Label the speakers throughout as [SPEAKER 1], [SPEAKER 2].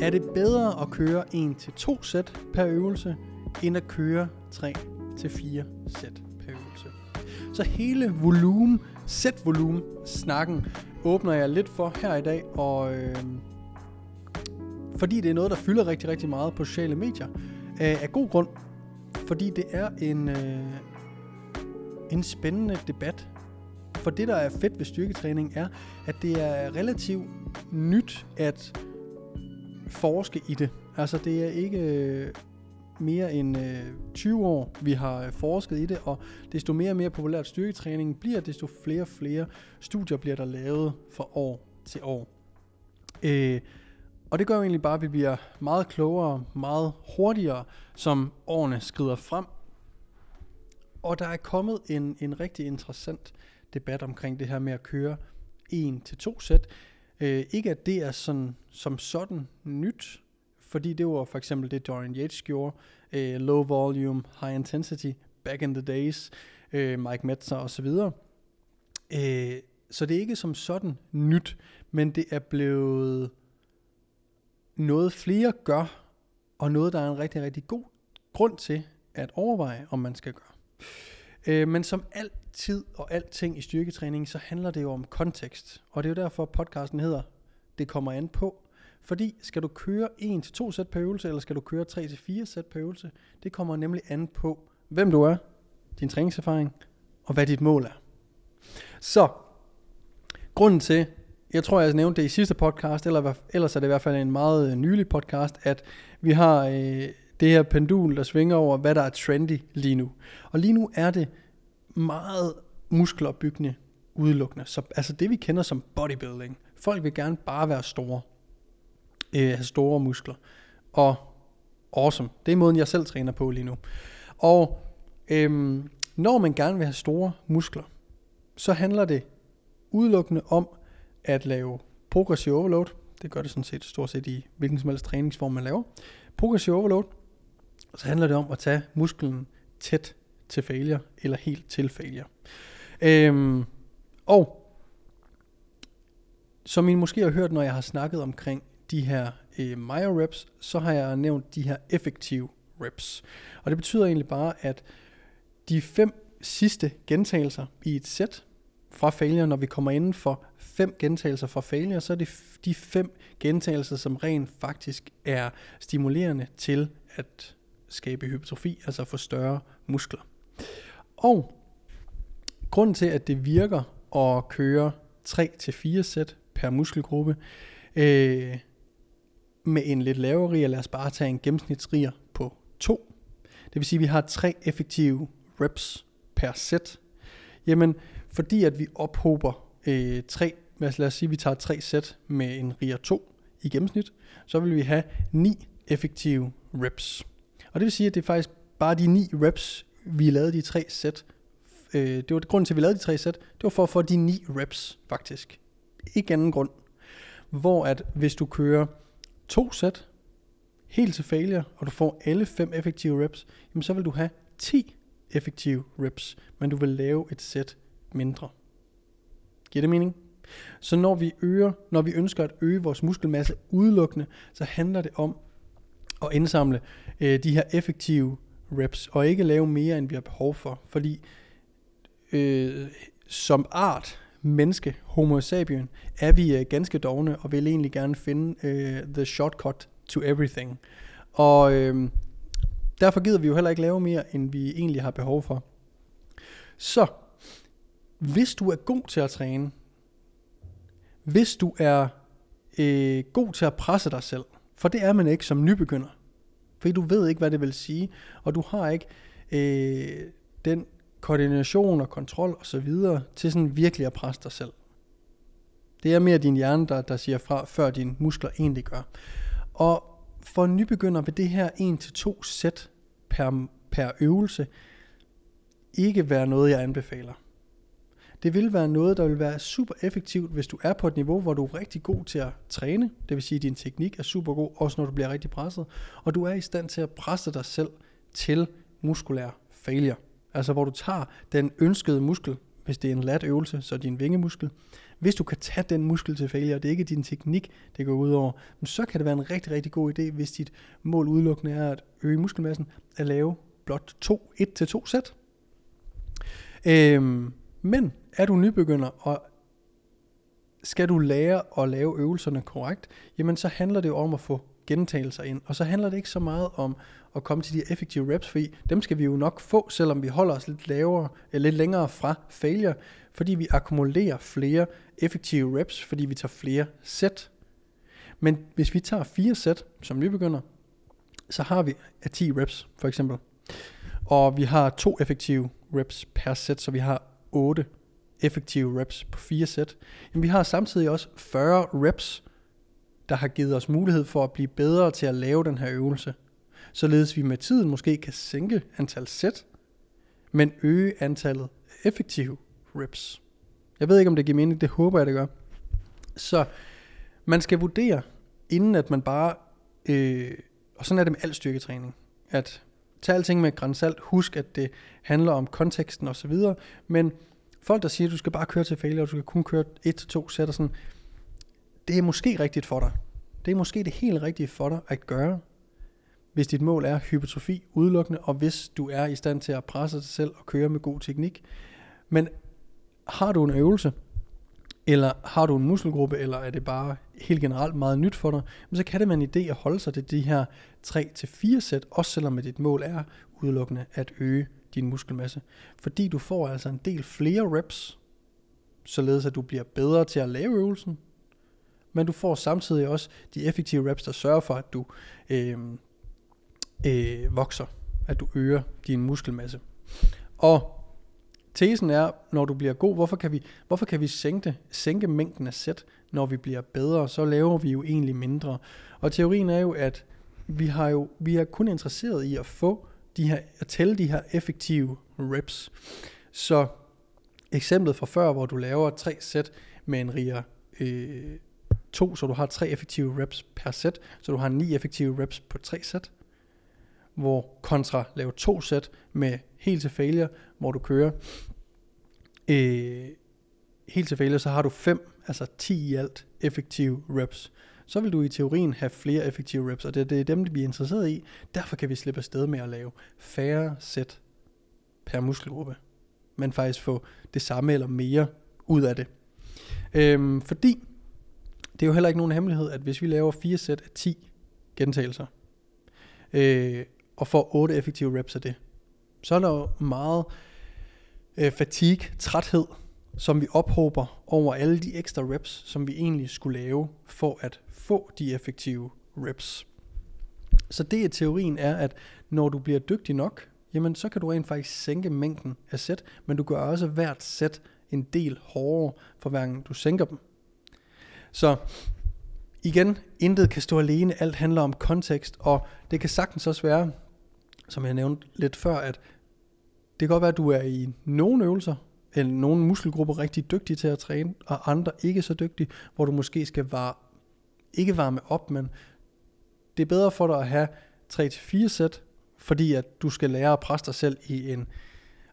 [SPEAKER 1] Er det bedre at køre 1-2 sæt per øvelse, end at køre 3-4 sæt per øvelse? Så hele volumen, sæt volumen, snakken, åbner jeg lidt for her i dag, og øh, fordi det er noget, der fylder rigtig, rigtig meget på sociale medier, øh, af god grund, fordi det er en, øh, en spændende debat. For det, der er fedt ved styrketræning, er, at det er relativt nyt, at forske i det. Altså det er ikke øh, mere end øh, 20 år, vi har øh, forsket i det, og desto mere og mere populært styrketræningen bliver, desto flere og flere studier bliver der lavet fra år til år. Øh, og det gør jo egentlig bare, at vi bliver meget klogere, meget hurtigere, som årene skrider frem. Og der er kommet en, en rigtig interessant debat omkring det her med at køre en til to sæt. Øh, ikke at det er sådan, som sådan nyt, fordi det var for eksempel det, Dorian Yates gjorde. Øh, low volume, high intensity, back in the days, øh, Mike Metzer osv. Øh, så det er ikke som sådan nyt, men det er blevet noget flere gør, og noget, der er en rigtig, rigtig god grund til at overveje, om man skal gøre. Øh, men som altid og alting i styrketræning, så handler det jo om kontekst. Og det er jo derfor, podcasten hedder Det kommer an på. Fordi skal du køre 1-2 sæt per øvelse, eller skal du køre 3-4 sæt per øvelse, det kommer nemlig an på, hvem du er, din træningserfaring, og hvad dit mål er. Så, grunden til, jeg tror jeg nævnte det i sidste podcast, eller ellers er det i hvert fald en meget nylig podcast, at vi har øh, det her pendul, der svinger over, hvad der er trendy lige nu. Og lige nu er det meget muskelopbyggende udelukkende. Så, altså det vi kender som bodybuilding. Folk vil gerne bare være store. Øh, have store muskler. Og awesome. Det er måden, jeg selv træner på lige nu. Og øhm, når man gerne vil have store muskler, så handler det udelukkende om at lave progressive overload. Det gør det sådan set stort set i hvilken som helst træningsform, man laver. Progressive overload så handler det om at tage musklen tæt til failure, eller helt til failure. Øhm, og som I måske har hørt, når jeg har snakket omkring de her øh, Meyer reps, så har jeg nævnt de her effektive reps. Og det betyder egentlig bare, at de fem sidste gentagelser i et sæt fra failure, når vi kommer inden for fem gentagelser fra failure, så er det de fem gentagelser, som rent faktisk er stimulerende til at skabe hypertrofi, altså få større muskler. Og grunden til, at det virker at køre 3-4 sæt per muskelgruppe, øh, med en lidt lavere riger, lad os bare tage en gennemsnitsriger på 2. Det vil sige, at vi har tre effektive reps per sæt. Jamen, fordi at vi ophober øh, tre, lad os sige, at vi tager tre sæt med en riger 2 i gennemsnit, så vil vi have 9 effektive reps. Og det vil sige, at det er faktisk bare de ni reps, vi lavede de tre sæt. Øh, det var grunden til, at vi lavede de tre sæt. Det var for at få de ni reps, faktisk. Ikke anden grund. Hvor at hvis du kører to sæt, helt til failure, og du får alle fem effektive reps, jamen så vil du have 10 effektive reps, men du vil lave et sæt mindre. Giver det mening? Så når vi øger, når vi ønsker at øge vores muskelmasse udelukkende, så handler det om at indsamle øh, de her effektive reps, og ikke lave mere, end vi har behov for. Fordi øh, som art, menneske, homo sapien, er vi øh, ganske dogne, og vil egentlig gerne finde øh, the shortcut to everything. Og øh, Derfor gider vi jo heller ikke lave mere, end vi egentlig har behov for. Så, hvis du er god til at træne, hvis du er øh, god til at presse dig selv, for det er man ikke som nybegynder, fordi du ved ikke, hvad det vil sige, og du har ikke øh, den koordination og kontrol og så videre til sådan virkelig at presse dig selv. Det er mere din hjerne, der, der siger fra, før dine muskler egentlig gør. Og for en nybegynder vil det her 1-2 sæt per, per øvelse ikke være noget, jeg anbefaler. Det vil være noget, der vil være super effektivt, hvis du er på et niveau, hvor du er rigtig god til at træne. Det vil sige, at din teknik er super god, også når du bliver rigtig presset. Og du er i stand til at presse dig selv til muskulær failure. Altså hvor du tager den ønskede muskel, hvis det er en lat øvelse, så din vingemuskel. Hvis du kan tage den muskel til failure, og det er ikke din teknik, det går ud over, så kan det være en rigtig, rigtig god idé, hvis dit mål udelukkende er at øge muskelmassen, at lave blot to, et til to sæt. Øhm, men er du nybegynder, og skal du lære at lave øvelserne korrekt, jamen så handler det jo om at få gentagelser ind. Og så handler det ikke så meget om at komme til de effektive reps, fordi dem skal vi jo nok få, selvom vi holder os lidt lavere, eller lidt længere fra failure, fordi vi akkumulerer flere effektive reps, fordi vi tager flere sæt. Men hvis vi tager fire sæt som nybegynder, så har vi 10 reps for eksempel. Og vi har to effektive reps per sæt, så vi har 8 effektive reps på fire sæt. Men vi har samtidig også 40 reps, der har givet os mulighed for at blive bedre til at lave den her øvelse. Således vi med tiden måske kan sænke antal sæt, men øge antallet effektive reps. Jeg ved ikke, om det giver mening. Det håber jeg, det gør. Så man skal vurdere, inden at man bare... Øh, og sådan er det med al styrketræning. At tag alting med grænsalt. Husk, at det handler om konteksten og så videre. Men folk, der siger, at du skal bare køre til failure, og du skal kun køre et til to sæt og sådan, det er måske rigtigt for dig. Det er måske det helt rigtige for dig at gøre, hvis dit mål er hypertrofi udelukkende, og hvis du er i stand til at presse dig selv og køre med god teknik. Men har du en øvelse, eller har du en muskelgruppe, eller er det bare helt generelt meget nyt for dig, så kan det være en idé at holde sig til de her 3-4 sæt, også selvom dit mål er udelukkende at øge din muskelmasse. Fordi du får altså en del flere reps, således at du bliver bedre til at lave øvelsen, men du får samtidig også de effektive reps, der sørger for, at du øh, øh, vokser, at du øger din muskelmasse. Og tesen er, når du bliver god, hvorfor kan vi, hvorfor kan vi sænke, sænke mængden af sæt, når vi bliver bedre? Så laver vi jo egentlig mindre. Og teorien er jo, at vi har jo vi er kun interesseret i at få de her, at tælle de her effektive reps. Så eksemplet fra før, hvor du laver tre sæt med en riger øh, to, så du har tre effektive reps per sæt, så du har ni effektive reps på tre sæt, hvor kontra lave to sæt med helt til failure, hvor du kører øh, helt til failure, så har du fem, altså 10 i alt effektive reps. Så vil du i teorien have flere effektive reps, og det, det er dem, vi er interesseret i. Derfor kan vi slippe afsted med at lave færre sæt per muskelgruppe, men faktisk få det samme eller mere ud af det. Øhm, fordi det er jo heller ikke nogen hemmelighed, at hvis vi laver fire sæt af 10 gentagelser, øh, og får 8 effektive reps af det, så er der jo meget øh, fatigue, træthed, som vi ophober over alle de ekstra reps, som vi egentlig skulle lave for at få de effektive reps. Så det er teorien er, at når du bliver dygtig nok, jamen så kan du rent faktisk sænke mængden af sæt, men du gør også hvert sæt en del hårdere for hver gang du sænker dem. Så igen, intet kan stå alene, alt handler om kontekst, og det kan sagtens også være, som jeg nævnte lidt før, at det kan godt være, at du er i nogle øvelser, eller nogle muskelgrupper rigtig dygtige til at træne, og andre ikke så dygtige, hvor du måske skal var, ikke varme op, men det er bedre for dig at have 3-4 sæt, fordi at du skal lære at presse dig selv i en,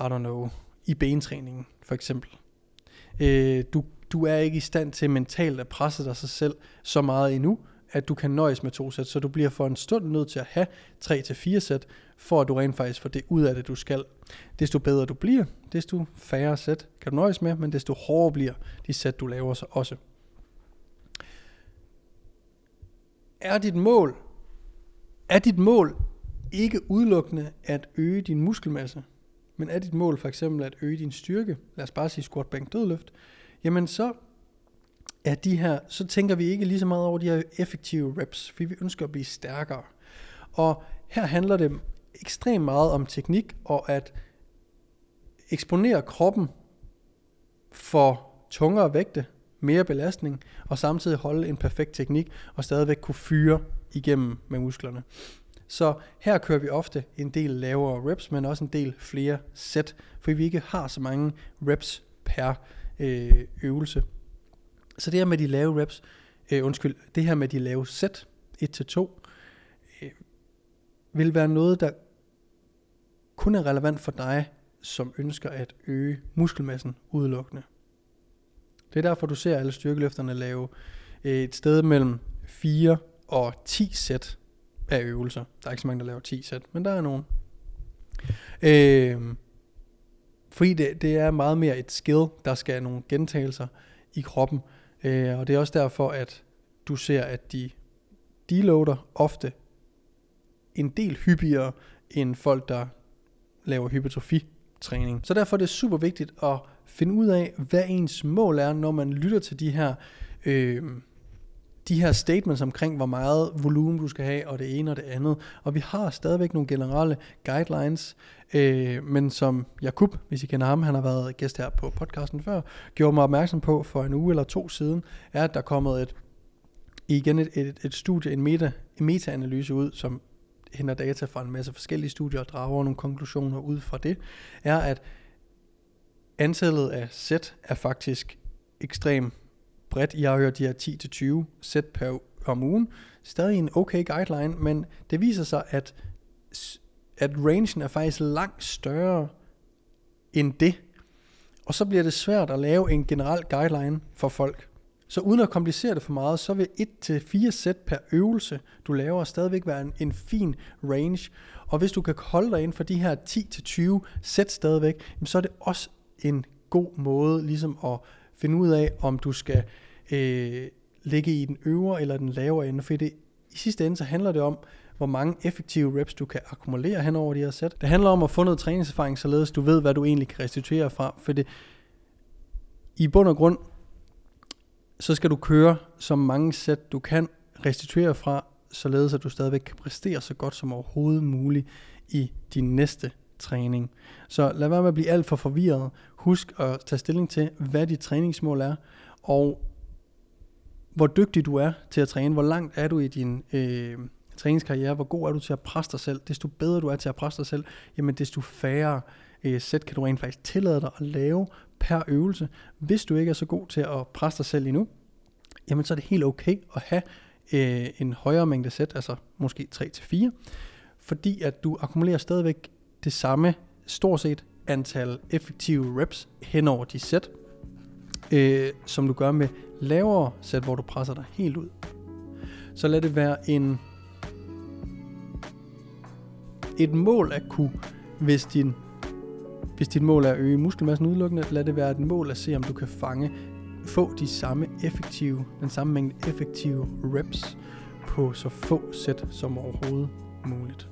[SPEAKER 1] I don't know, i bentræningen for eksempel. Øh, du du er ikke i stand til mentalt at presse dig sig selv så meget endnu, at du kan nøjes med to sæt, så du bliver for en stund nødt til at have 3-4 sæt, for at du rent faktisk får det ud af det, du skal. Desto bedre du bliver, desto færre sæt kan du nøjes med, men desto hårdere bliver de sæt, du laver så også. Er dit mål, er dit mål ikke udelukkende at øge din muskelmasse, men er dit mål for eksempel at øge din styrke, lad os bare sige squat, bænk, dødløft, jamen så er de her, så tænker vi ikke lige så meget over de her effektive reps, fordi vi ønsker at blive stærkere. Og her handler det ekstremt meget om teknik og at eksponere kroppen for tungere vægte, mere belastning, og samtidig holde en perfekt teknik, og stadigvæk kunne fyre igennem med musklerne. Så her kører vi ofte en del lavere reps, men også en del flere sæt, fordi vi ikke har så mange reps per øh, øvelse. Så det her med de lave reps, øh, undskyld, det her med de lave sæt, 1-2, øh, vil være noget, der kun er relevant for dig, som ønsker at øge muskelmassen udelukkende. Det er derfor, du ser alle styrkeløfterne lave øh, et sted mellem 4 og 10 sæt af øvelser. Der er ikke så mange, der laver 10 sæt, men der er nogen. Øh, fordi det, det er meget mere et skill, der skal nogle gentagelser i kroppen. Øh, og det er også derfor, at du ser, at de deloader ofte en del hyppigere end folk, der laver hypertrofi-træning. Så derfor er det super vigtigt at finde ud af, hvad ens mål er, når man lytter til de her, øh, de her statements omkring, hvor meget volumen du skal have, og det ene og det andet. Og vi har stadigvæk nogle generelle guidelines, øh, men som Jakub, hvis I kender ham, han har været gæst her på podcasten før, gjorde mig opmærksom på for en uge eller to siden, er, at der er kommet et, igen et, et, et studie, en, meta, en meta-analyse ud, som henter data fra en masse forskellige studier og drager nogle konklusioner ud fra det, er, at antallet af sæt er faktisk ekstremt bredt. Jeg har hørt de her 10-20 sæt per om ugen. Stadig en okay guideline, men det viser sig, at, at rangen er faktisk langt større end det. Og så bliver det svært at lave en generel guideline for folk. Så uden at komplicere det for meget, så vil 1-4 sæt per øvelse, du laver, stadigvæk være en, en fin range. Og hvis du kan holde dig inden for de her 10-20 sæt stadigvæk, så er det også en god måde ligesom at finde ud af, om du skal øh, ligge i den øvre eller den lavere ende. For det, i sidste ende så handler det om, hvor mange effektive reps du kan akkumulere hen over de her sæt. Det handler om at få noget træningserfaring, således du ved, hvad du egentlig kan restituere fra. For det, i bund og grund, så skal du køre så mange sæt du kan restituere fra, således at du stadigvæk kan præstere så godt som overhovedet muligt i din næste træning. Så lad være med at blive alt for forvirret. Husk at tage stilling til, hvad dit træningsmål er, og hvor dygtig du er til at træne, hvor langt er du i din øh, træningskarriere, hvor god er du til at presse dig selv. Desto bedre du er til at presse dig selv, jamen desto færre øh, sæt kan du rent faktisk tillade dig at lave per øvelse. Hvis du ikke er så god til at presse dig selv endnu, jamen så er det helt okay at have øh, en højere mængde sæt, altså måske 3-4, fordi at du akkumulerer stadigvæk det samme stort set antal effektive reps hen over de sæt, øh, som du gør med lavere sæt, hvor du presser dig helt ud. Så lad det være en et mål at kunne, hvis din hvis dit mål er at øge muskelmassen udelukkende, lad det være et mål at se, om du kan fange, få de samme effektive, den samme mængde effektive reps på så få sæt som overhovedet muligt.